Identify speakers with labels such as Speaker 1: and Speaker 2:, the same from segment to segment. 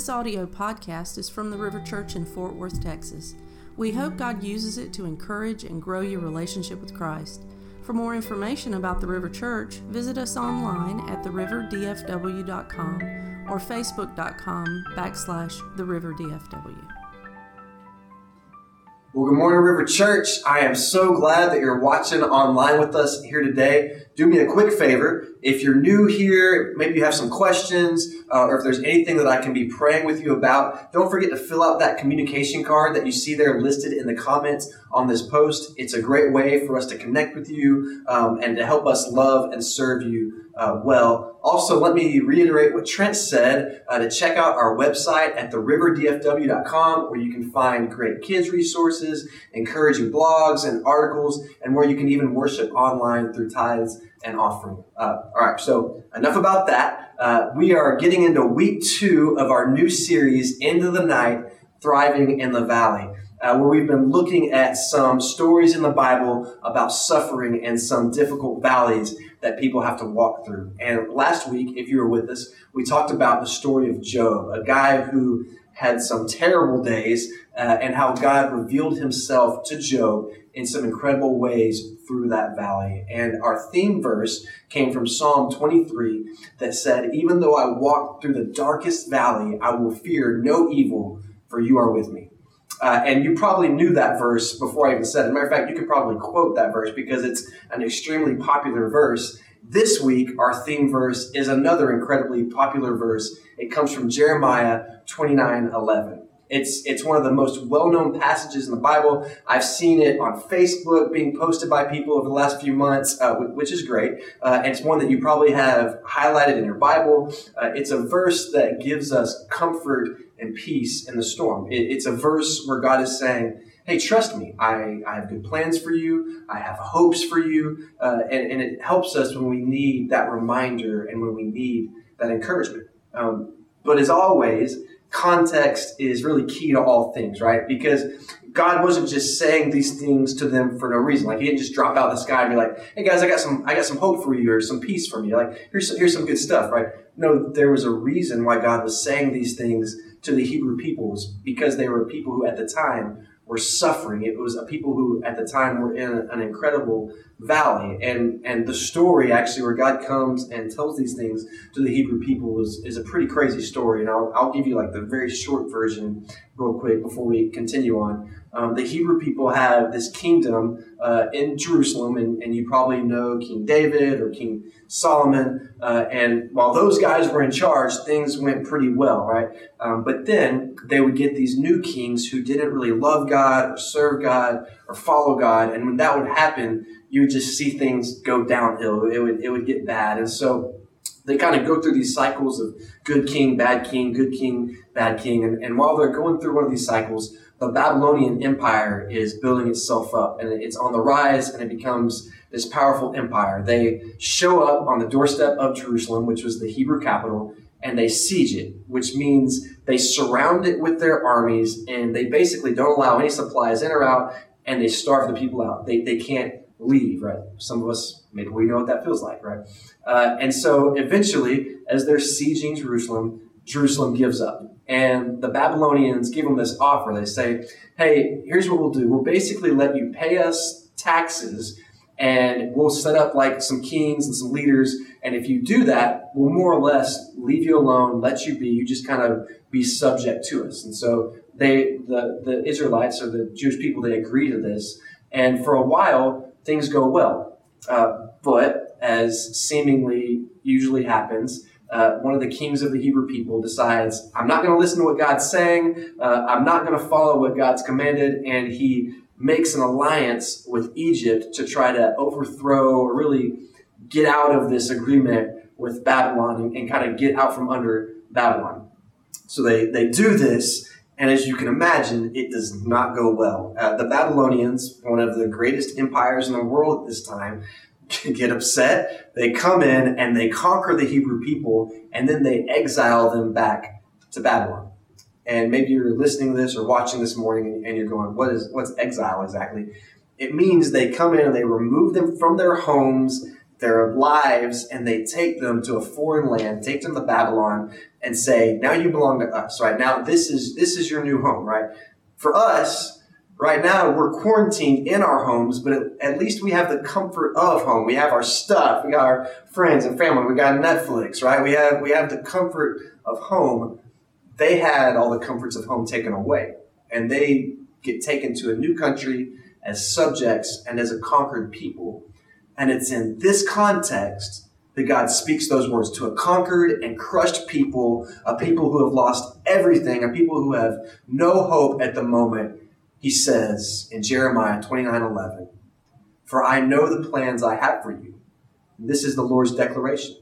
Speaker 1: This audio podcast is from the River Church in Fort Worth, Texas. We hope God uses it to encourage and grow your relationship with Christ. For more information about the River Church, visit us online at theriverdfw.com or facebook.com backslash theriverdfw.
Speaker 2: Well, good morning, River Church. I am so glad that you're watching online with us here today. Do me a quick favor. If you're new here, maybe you have some questions, uh, or if there's anything that I can be praying with you about, don't forget to fill out that communication card that you see there listed in the comments on this post. It's a great way for us to connect with you um, and to help us love and serve you uh, well. Also, let me reiterate what Trent said uh, to check out our website at theriverdfw.com where you can find great kids resources, encouraging blogs and articles, and where you can even worship online through tithes and offering. Uh, all right, so enough about that. Uh, we are getting into week two of our new series, Into the Night Thriving in the Valley uh, where we've been looking at some stories in the Bible about suffering and some difficult valleys that people have to walk through. And last week, if you were with us, we talked about the story of Job, a guy who had some terrible days uh, and how God revealed himself to Job in some incredible ways through that valley. And our theme verse came from Psalm 23 that said, Even though I walk through the darkest valley, I will fear no evil, for you are with me. Uh, and you probably knew that verse before I even said it. Matter of fact, you could probably quote that verse because it's an extremely popular verse. This week, our theme verse is another incredibly popular verse. It comes from Jeremiah 29 11. It's, it's one of the most well known passages in the Bible. I've seen it on Facebook being posted by people over the last few months, uh, which is great. Uh, it's one that you probably have highlighted in your Bible. Uh, it's a verse that gives us comfort and peace in the storm. It, it's a verse where God is saying, Hey, trust me. I, I have good plans for you. I have hopes for you. Uh, and, and it helps us when we need that reminder and when we need that encouragement. Um, but as always, context is really key to all things, right? Because God wasn't just saying these things to them for no reason. Like He didn't just drop out of the sky and be like, "Hey guys, I got some, I got some hope for you, or some peace for you. Like here's some, here's some good stuff, right?" No, there was a reason why God was saying these things to the Hebrew peoples because they were people who at the time were suffering. It was a people who at the time were in an incredible valley. And and the story actually where God comes and tells these things to the Hebrew people is, is a pretty crazy story. And I'll, I'll give you like the very short version real quick before we continue on. Um, the Hebrew people have this kingdom uh, in Jerusalem, and, and you probably know King David or King Solomon. Uh, and while those guys were in charge, things went pretty well, right? Um, but then they would get these new kings who didn't really love God or serve God or follow God. And when that would happen, you would just see things go downhill. It would, it would get bad. And so they kind of go through these cycles of good king, bad king, good king, bad king. And, and while they're going through one of these cycles, the Babylonian Empire is building itself up and it's on the rise and it becomes this powerful empire. They show up on the doorstep of Jerusalem, which was the Hebrew capital, and they siege it, which means they surround it with their armies and they basically don't allow any supplies in or out and they starve the people out. They, they can't leave, right? Some of us, maybe we know what that feels like, right? Uh, and so eventually, as they're sieging Jerusalem, Jerusalem gives up. And the Babylonians give them this offer. They say, hey, here's what we'll do. We'll basically let you pay us taxes and we'll set up like some kings and some leaders. And if you do that, we'll more or less leave you alone, let you be. You just kind of be subject to us. And so they, the, the Israelites or the Jewish people, they agree to this. And for a while, things go well. Uh, but as seemingly usually happens, uh, one of the kings of the Hebrew people decides, I'm not going to listen to what God's saying. Uh, I'm not going to follow what God's commanded. And he makes an alliance with Egypt to try to overthrow or really get out of this agreement with Babylon and, and kind of get out from under Babylon. So they, they do this. And as you can imagine, it does not go well. Uh, the Babylonians, one of the greatest empires in the world at this time, get upset. They come in and they conquer the Hebrew people, and then they exile them back to Babylon. And maybe you're listening to this or watching this morning, and you're going, "What is what's exile exactly?" It means they come in and they remove them from their homes. their lives and they take them to a foreign land, take them to Babylon, and say, "Now you belong to us." Right now, this is this is your new home. Right for us, right now we're quarantined in our homes, but at least we have the comfort of home. We have our stuff. We got our friends and family. We got Netflix. Right? We have we have the comfort of home. They had all the comforts of home taken away, and they get taken to a new country as subjects and as a conquered people. And it's in this context that God speaks those words to a conquered and crushed people, a people who have lost everything, a people who have no hope at the moment. He says in Jeremiah 29 11, For I know the plans I have for you. And this is the Lord's declaration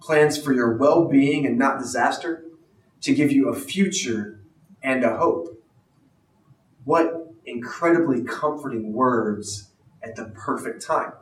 Speaker 2: plans for your well being and not disaster, to give you a future and a hope. What incredibly comforting words at the perfect time.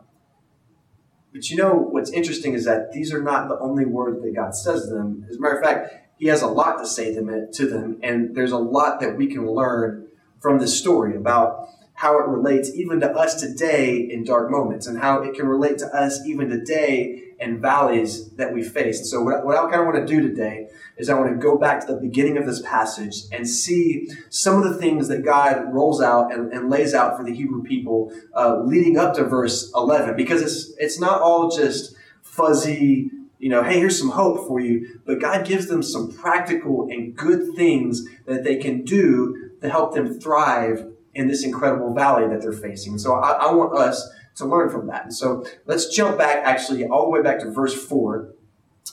Speaker 2: But you know what's interesting is that these are not the only words that God says to them. As a matter of fact, He has a lot to say to them, and there's a lot that we can learn from this story about how it relates even to us today in dark moments and how it can relate to us even today in valleys that we face. So, what I kind of want to do today is I want to go back to the beginning of this passage and see some of the things that God rolls out and, and lays out for the Hebrew people uh, leading up to verse 11, because it's, it's not all just fuzzy, you know, hey, here's some hope for you, but God gives them some practical and good things that they can do to help them thrive in this incredible valley that they're facing. So I, I want us to learn from that. And so let's jump back actually all the way back to verse 4,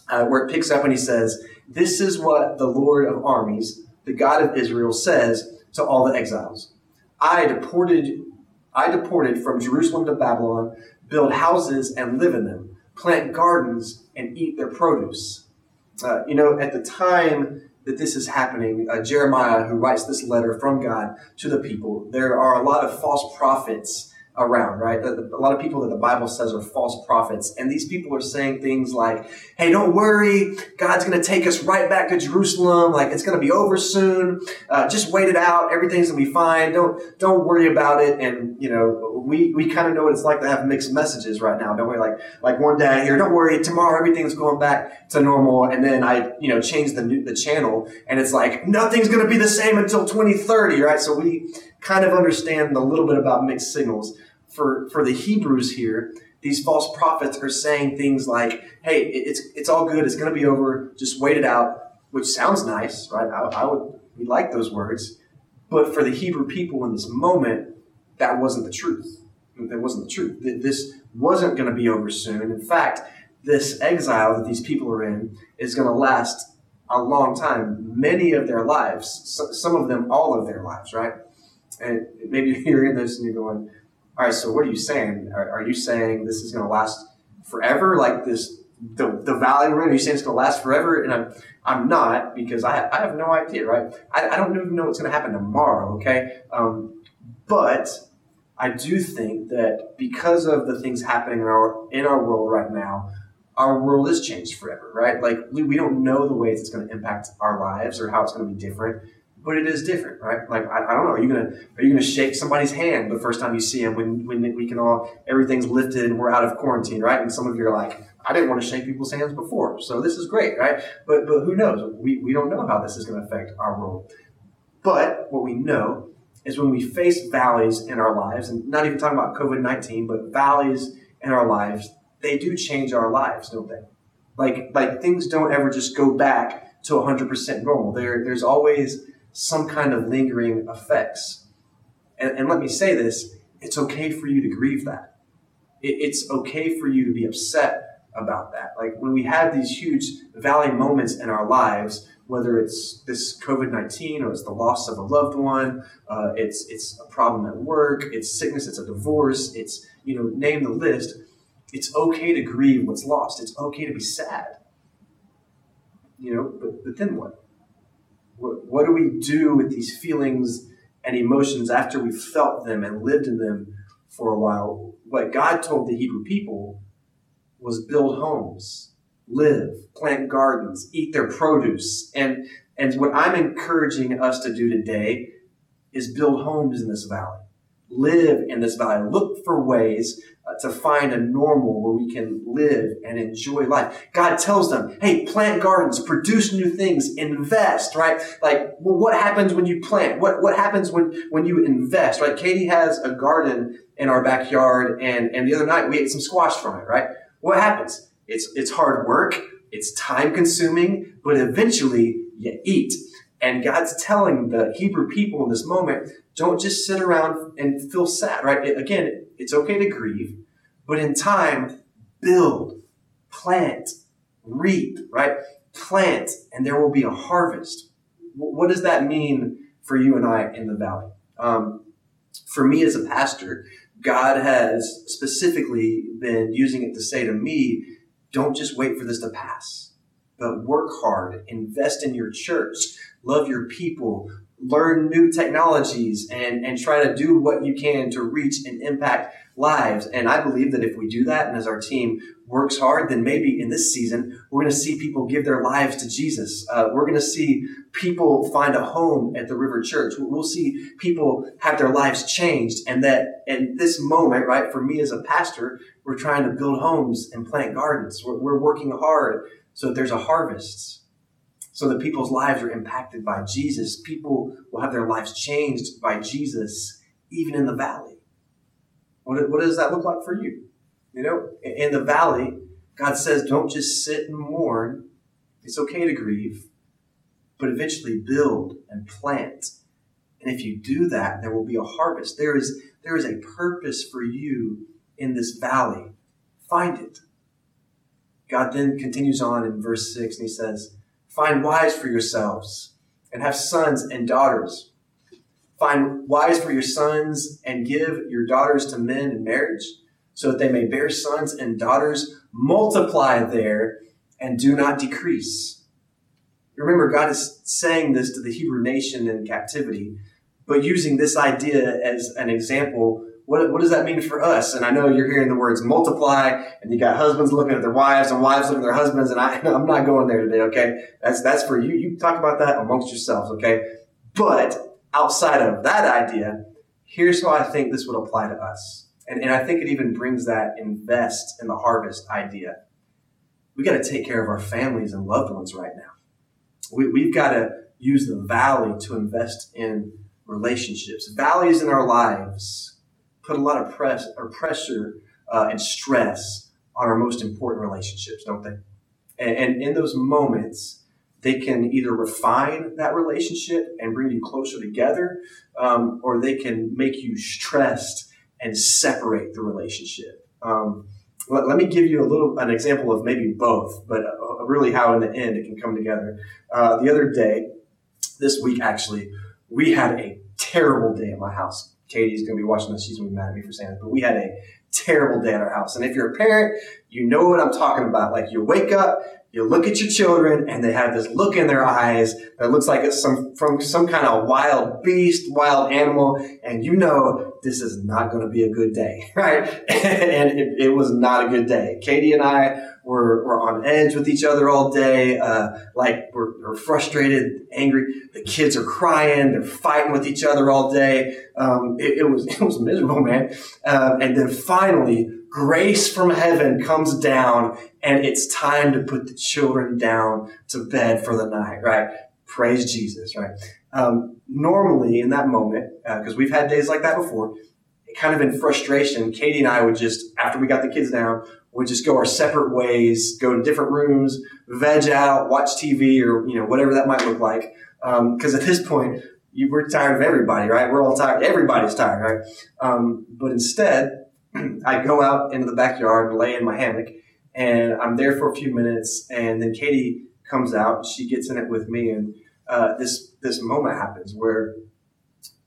Speaker 2: uh, where it picks up and he says, This is what the Lord of armies, the God of Israel, says to all the exiles. I deported I deported from Jerusalem to Babylon, build houses and live in them, plant gardens and eat their produce. Uh, you know, at the time that this is happening, uh, Jeremiah, who writes this letter from God to the people, there are a lot of false prophets around, right? A lot of people that the Bible says are false prophets. And these people are saying things like, hey, don't worry. God's going to take us right back to Jerusalem. Like it's going to be over soon. Uh, just wait it out. Everything's going to be fine. Don't, don't worry about it. And, you know, we, we kind of know what it's like to have mixed messages right now, don't we? Like, like one day hear, don't worry, tomorrow everything's going back to normal. And then I, you know, change the, the channel and it's like, nothing's going to be the same until 2030, right? So we, kind of understand a little bit about mixed signals. For, for the Hebrews here, these false prophets are saying things like, hey, it's, it's all good, it's going to be over, just wait it out, which sounds nice, right? I, I would, we like those words. But for the Hebrew people in this moment, that wasn't the truth. That wasn't the truth. This wasn't going to be over soon. In fact, this exile that these people are in is going to last a long time, many of their lives, some of them all of their lives, right? And maybe you're hearing this and you're going, all right, so what are you saying? Are, are you saying this is going to last forever? Like this, the, the valley we're in, are you saying it's going to last forever? And I'm, I'm not because I, I have no idea, right? I, I don't even know what's going to happen tomorrow, okay? Um, but I do think that because of the things happening in our, in our world right now, our world is changed forever, right? Like we, we don't know the ways it's going to impact our lives or how it's going to be different but it is different, right? Like I, I, don't know. Are you gonna are you gonna shake somebody's hand the first time you see him when when we can all everything's lifted and we're out of quarantine, right? And some of you are like, I didn't want to shake people's hands before, so this is great, right? But but who knows? We we don't know how this is to affect our world. But what we know is when we face valleys in our lives, and not even talking about COVID nineteen, but valleys in our lives, they do change our lives, don't they? Like like things don't ever just go back to 100% normal. There there's always some kind of lingering effects. And, and let me say this it's okay for you to grieve that. It, it's okay for you to be upset about that. Like when we have these huge valley moments in our lives, whether it's this COVID 19 or it's the loss of a loved one, uh, it's, it's a problem at work, it's sickness, it's a divorce, it's, you know, name the list. It's okay to grieve what's lost. It's okay to be sad. You know, but, but then what? What, do we do with these feelings and emotions after we've felt them and lived in them for a while? What God told the Hebrew people was build homes, live, plant gardens, eat their produce. And, and what I'm encouraging us to do today is build homes in this valley. Live in this valley, look for ways uh, to find a normal where we can live and enjoy life. God tells them, hey, plant gardens, produce new things, invest, right? Like, well, what happens when you plant? What, what happens when, when you invest, right? Katie has a garden in our backyard and, and the other night we ate some squash from it, right? What happens? It's, it's hard work. It's time consuming, but eventually you eat. And God's telling the Hebrew people in this moment, don't just sit around and feel sad, right? Again, it's okay to grieve, but in time, build, plant, reap, right? Plant, and there will be a harvest. What does that mean for you and I in the valley? Um, for me as a pastor, God has specifically been using it to say to me, don't just wait for this to pass, but work hard, invest in your church, love your people, learn new technologies, and, and try to do what you can to reach and impact lives. And I believe that if we do that and as our team works hard, then maybe in this season, we're going to see people give their lives to Jesus. Uh, we're going to see people find a home at the River Church. We'll see people have their lives changed. And that in this moment, right, for me as a pastor, we're trying to build homes and plant gardens. We're, we're working hard so that there's a harvest so that people's lives are impacted by Jesus. People will have their lives changed by Jesus, even in the valley. What, what does that look like for you? You know, in the valley, God says, don't just sit and mourn. It's okay to grieve, but eventually build and plant. And if you do that, there will be a harvest. There is, there is a purpose for you in this valley. Find it. God then continues on in verse 6 and he says, Find wives for yourselves and have sons and daughters Find wives for your sons and give your daughters to men in marriage, so that they may bear sons and daughters, multiply there, and do not decrease. Remember, God is saying this to the Hebrew nation in captivity, but using this idea as an example. What, what does that mean for us? And I know you're hearing the words multiply, and you got husbands looking at their wives and wives looking at their husbands, and I, I'm not going there today, okay? That's, that's for you. You talk about that amongst yourselves, okay? But outside of that idea, here's how I think this would apply to us. And, and I think it even brings that invest in the harvest idea. We got to take care of our families and loved ones right now. We, we've got to use the valley to invest in relationships. Valleys in our lives put a lot of press or pressure uh, and stress on our most important relationships, don't they? And, and in those moments, they can either refine that relationship and bring you closer together, um, or they can make you stressed and separate the relationship. Um, let, let, me give you a little an example of maybe both, but uh, really how in the end it can come together. Uh, the other day, this week actually, we had a terrible day at my house. Katie's going to be watching this. She's going to be mad at me for saying it, but we had a terrible day at our house. And if you're a parent, you know what I'm talking about. Like you wake up, you look at your children and they have this look in their eyes that looks like it's some from some kind of wild beast, wild animal, and you know this is not going to be a good day, right? and it, it, was not a good day. Katie and I were, were on edge with each other all day, uh, like we're, we're, frustrated, angry. The kids are crying, they're fighting with each other all day. Um, it, it, was it was miserable, man. Uh, and then finally grace from heaven comes down and it's time to put the children down to bed for the night, right? Praise Jesus, right? Um, normally in that moment, because uh, we've had days like that before, kind of in frustration, Katie and I would just, after we got the kids down, would just go our separate ways, go to different rooms, veg out, watch TV or, you know, whatever that might look like. Because um, at this point, you, we're tired of everybody, right? We're all tired. Everybody's tired, right? Um, but instead, I go out into the backyard and lay in my hammock, and I'm there for a few minutes, and then Katie comes out. She gets in it with me, and uh, this this moment happens where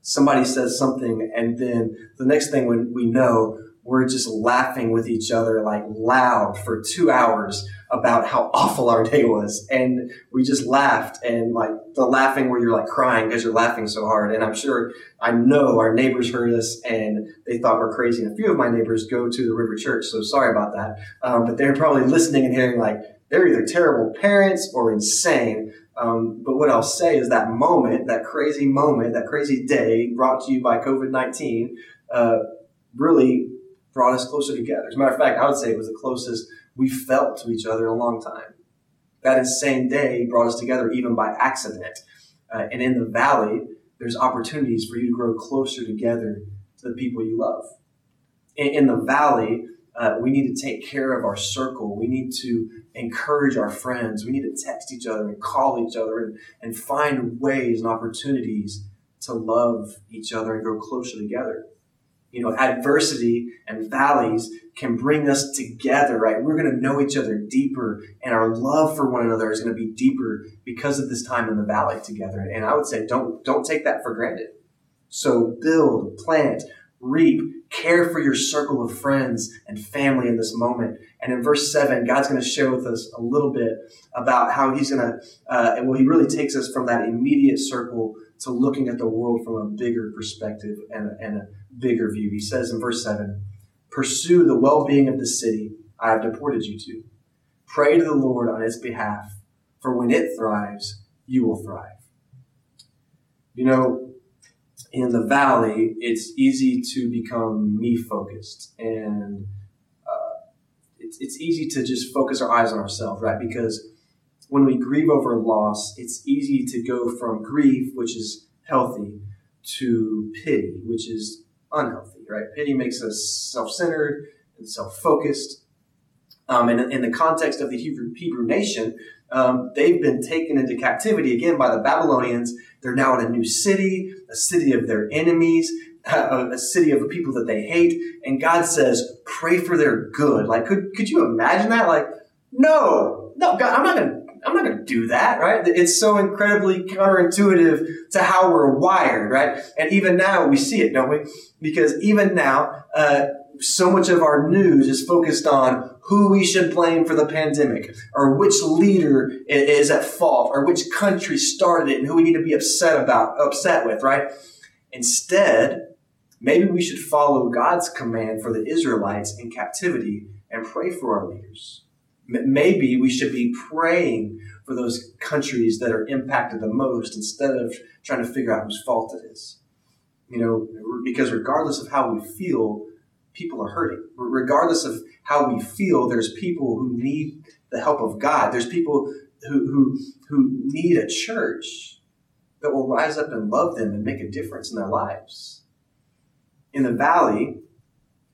Speaker 2: somebody says something, and then the next thing when we know, we're just laughing with each other like loud for two hours about how awful our day was. And we just laughed and like the laughing where you're like crying because you're laughing so hard. And I'm sure, I know our neighbors heard us and they thought we're crazy. And a few of my neighbors go to the River Church. So sorry about that. Um, but they're probably listening and hearing like, they're either terrible parents or insane. Um, but what I'll say is that moment, that crazy moment, that crazy day brought to you by COVID 19 uh, really brought us closer together. As a matter of fact, I would say it was the closest we felt to each other in a long time. That same day brought us together even by accident. Uh, and in the valley, there's opportunities for you to grow closer together to the people you love. In, in the valley, uh, we need to take care of our circle. We need to encourage our friends. We need to text each other and call each other and, and find ways and opportunities to love each other and grow closer together. You know, adversity and valleys can bring us together, right? We're going to know each other deeper, and our love for one another is going to be deeper because of this time in the valley together. And I would say, don't don't take that for granted. So build, plant, reap, care for your circle of friends and family in this moment. And in verse 7, God's going to share with us a little bit about how He's going to, uh, well, He really takes us from that immediate circle to looking at the world from a bigger perspective and a, and a bigger view. He says in verse 7 Pursue the well being of the city I have deported you to. Pray to the Lord on its behalf, for when it thrives, you will thrive. You know, in the valley, it's easy to become me focused. And it's, it's easy to just focus our eyes on ourselves, right? Because when we grieve over loss, it's easy to go from grief, which is healthy, to pity, which is unhealthy, right? Pity makes us self centered and self focused. Um, and in the context of the Hebrew, Hebrew nation, um, they've been taken into captivity again by the Babylonians. They're now in a new city, a city of their enemies, a city of people that they hate. And God says, pray for their good. Like, could, could you imagine that? Like, no, no, God, I'm not going to I'm not going to do that, right? It's so incredibly counterintuitive to how we're wired, right? And even now we see it, don't we? Because even now, uh, so much of our news is focused on who we should blame for the pandemic, or which leader is at fault, or which country started it, and who we need to be upset about, upset with, right? Instead, maybe we should follow God's command for the Israelites in captivity and pray for our leaders. Maybe we should be praying for those countries that are impacted the most instead of trying to figure out whose fault it is. You know, because regardless of how we feel, people are hurting. Regardless of how we feel, there's people who need the help of God. There's people who, who, who need a church that will rise up and love them and make a difference in their lives. In the valley,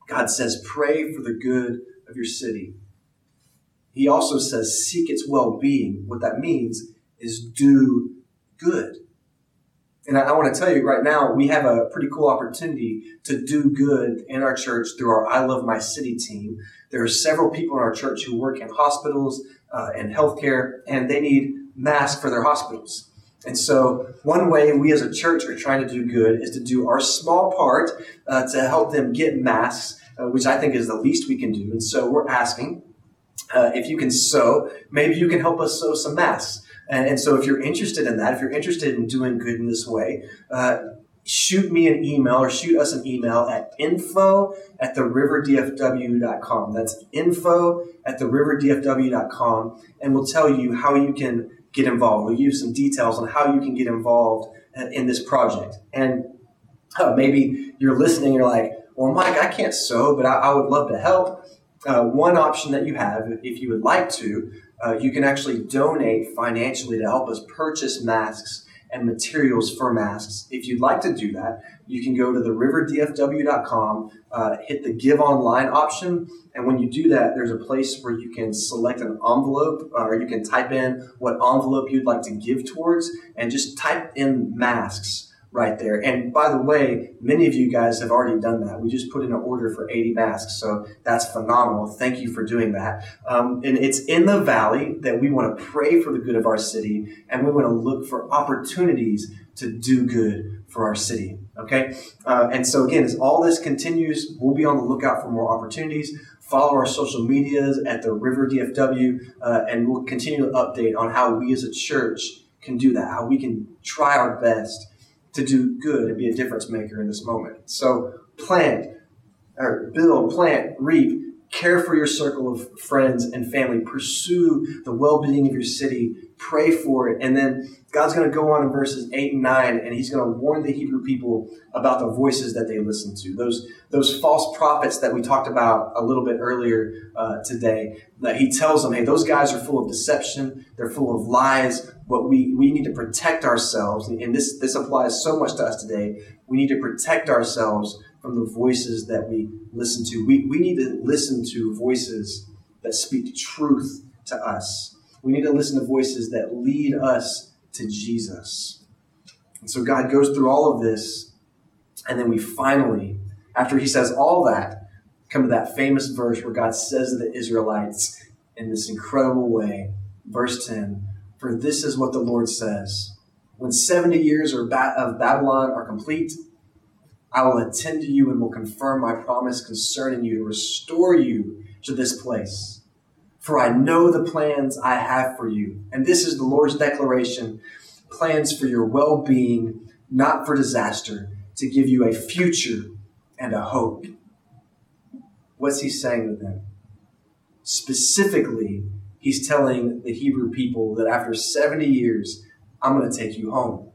Speaker 2: God says, pray for the good of your city. He also says, seek its well being. What that means is do good. And I, I want to tell you right now, we have a pretty cool opportunity to do good in our church through our I Love My City team. There are several people in our church who work in hospitals uh, and healthcare, and they need masks for their hospitals. And so, one way we as a church are trying to do good is to do our small part uh, to help them get masks, uh, which I think is the least we can do. And so, we're asking uh, if you can sew, maybe you can help us sew some masks. And, and, so if you're interested in that, if you're interested in doing good in this way, uh, shoot me an email or shoot us an email at info at theriverdfw.com. That's info at theriverdfw.com. And we'll tell you how you can get involved. We'll give you some details on how you can get involved uh, in this project. And uh, maybe you're listening, you're like, well, Mike, I can't sew, but I, I would love to help uh, one option that you have, if you would like to, uh, you can actually donate financially to help us purchase masks and materials for masks. If you'd like to do that, you can go to theriverdfw.com, uh, hit the Give Online option, and when you do that, there's a place where you can select an envelope, uh, or you can type in what envelope you'd like to give towards, and just type in masks right there. And by the way, many of you guys have already done that. We just put in an order for 80 masks, so that's phenomenal. Thank you for doing that. Um, and it's in the valley that we want to pray for the good of our city, and we want to look for opportunities to do good for our city. Okay? Uh, and so, again, as all this continues, we'll be on the lookout for more opportunities. Follow our social medias at the River DFW, uh, and we'll continue to update on how we as a church can do that, how we can try our best to do good and be a difference maker in this moment. So plant, or build, plant, reap, Care for your circle of friends and family. Pursue the well being of your city. Pray for it. And then God's going to go on in verses 8 and 9, and He's going to warn the Hebrew people about the voices that they listen to. Those, those false prophets that we talked about a little bit earlier uh, today, that He tells them, hey, those guys are full of deception, they're full of lies, but we, we need to protect ourselves. And this, this applies so much to us today. We need to protect ourselves from the voices that we listen to. We, we need to listen to voices that speak truth to us. We need to listen to voices that lead us to Jesus. And so God goes through all of this, and then we finally, after he says all that, come to that famous verse where God says to the Israelites in this incredible way, verse 10 For this is what the Lord says When 70 years of Babylon are complete, I will attend to you and will confirm my promise concerning you to restore you to this place. For I know the plans I have for you. And this is the Lord's declaration plans for your well being, not for disaster, to give you a future and a hope. What's he saying to them? Specifically, he's telling the Hebrew people that after 70 years, I'm going to take you home.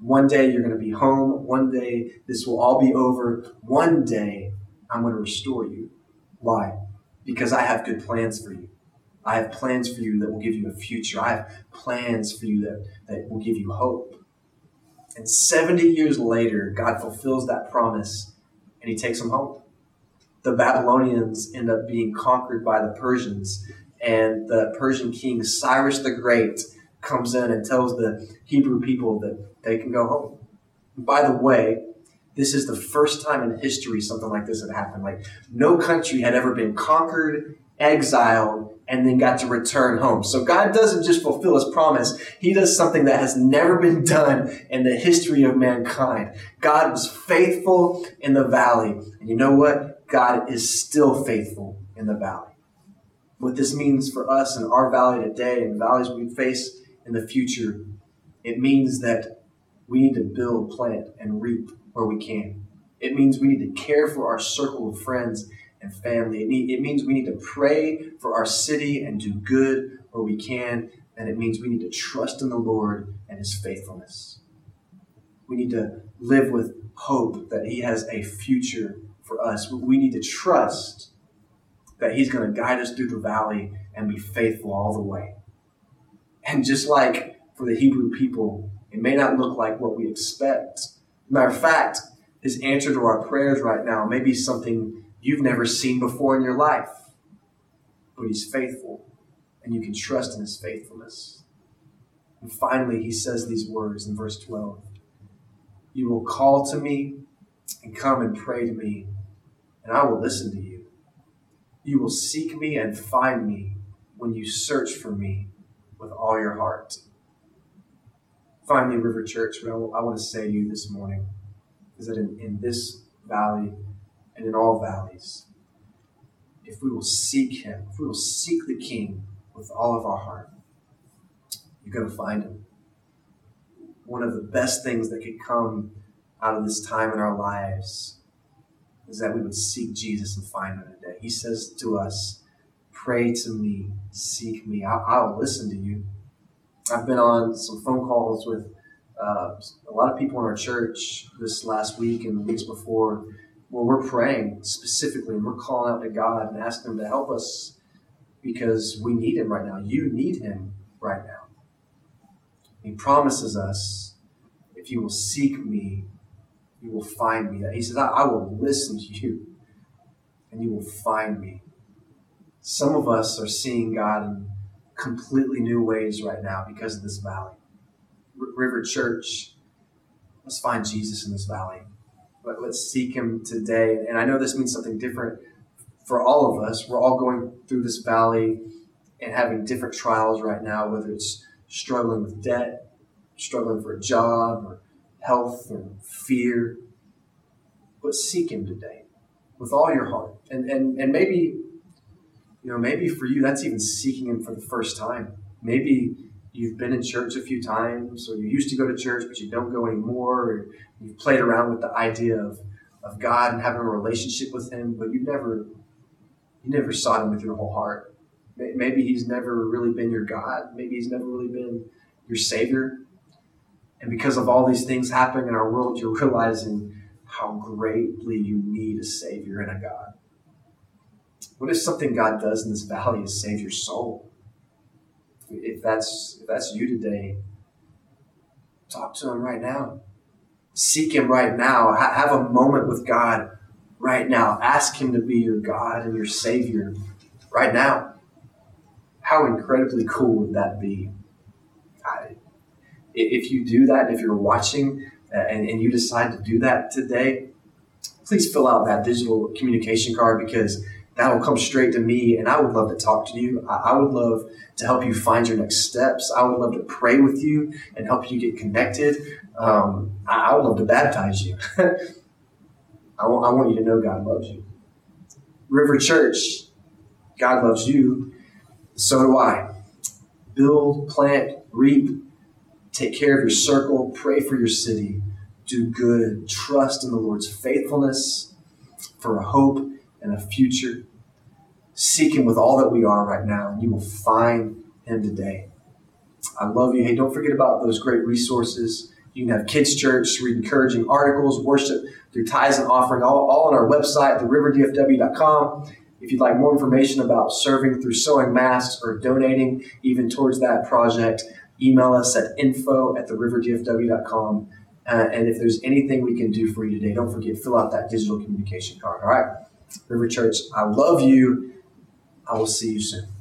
Speaker 2: One day you're going to be home. One day this will all be over. One day I'm going to restore you. Why? Because I have good plans for you. I have plans for you that will give you a future. I have plans for you that, that will give you hope. And 70 years later, God fulfills that promise and he takes them home. The Babylonians end up being conquered by the Persians, and the Persian king Cyrus the Great comes in and tells the Hebrew people that they can go home. By the way, this is the first time in history something like this had happened. Like, no country had ever been conquered, exiled, and then got to return home. So God doesn't just fulfill his promise, he does something that has never been done in the history of mankind. God was faithful in the valley. And you know what? God is still faithful in the valley. What this means for us in our valley today and the valleys we face in the future, it means that we need to build, plant, and reap where we can. It means we need to care for our circle of friends and family. It, need, it means we need to pray for our city and do good where we can. And it means we need to trust in the Lord and His faithfulness. We need to live with hope that He has a future for us. We need to trust that He's going to guide us through the valley and be faithful all the way. And just like for the Hebrew people, it may not look like what we expect. Matter of fact, his answer to our prayers right now may be something you've never seen before in your life. But he's faithful, and you can trust in his faithfulness. And finally, he says these words in verse 12 You will call to me and come and pray to me, and I will listen to you. You will seek me and find me when you search for me with all your heart. Finally, River Church, what I want to say to you this morning is that in, in this valley and in all valleys, if we will seek Him, if we will seek the King with all of our heart, you're going to find Him. One of the best things that could come out of this time in our lives is that we would seek Jesus and find Him today. He says to us, Pray to me, seek me. I'll, I'll listen to you. I've been on some phone calls with uh, a lot of people in our church this last week and the weeks before where we're praying specifically and we're calling out to God and asking Him to help us because we need Him right now. You need Him right now. He promises us if you will seek me, you will find me. He says, I, I will listen to you and you will find me. Some of us are seeing God in completely new ways right now because of this valley. R- River Church, let's find Jesus in this valley. Let, let's seek Him today. And I know this means something different for all of us. We're all going through this valley and having different trials right now, whether it's struggling with debt, struggling for a job, or health, or fear. But seek Him today with all your heart. And, and, and maybe you know, maybe for you, that's even seeking Him for the first time. Maybe you've been in church a few times, or you used to go to church, but you don't go anymore, or you've played around with the idea of, of God and having a relationship with Him, but you've never you never sought Him with your whole heart. Maybe He's never really been your God. Maybe He's never really been your Savior. And because of all these things happening in our world, you're realizing how greatly you need a Savior and a God. What if something God does in this valley is save your soul? If that's if that's you today, talk to Him right now. Seek Him right now. have a moment with God right now. Ask Him to be your God and your Savior right now. How incredibly cool would that be? I, if you do that, if you're watching uh, and, and you decide to do that today, please fill out that digital communication card because that will come straight to me and I would love to talk to you. I, would love to help you find your next steps. I would love to pray with you and help you get connected. Um, I, would love to baptize you. I, want, I want you to know God loves you. River Church, God loves you. So do I. Build, plant, reap, take care of your circle, pray for your city, do good, trust in the Lord's faithfulness for a hope and a future. Seek Him with all that we are right now, and you will find Him today. I love you. Hey, don't forget about those great resources. You can have kids' church, read encouraging articles, worship through tithes and offering, all, all on our website, theriverdfw.com. If you'd like more information about serving through sewing masks or donating even towards that project, email us at info at theriverdfw.com. Uh, and if there's anything we can do for you today, don't forget, fill out that digital communication card. All right? River Church, I love you. I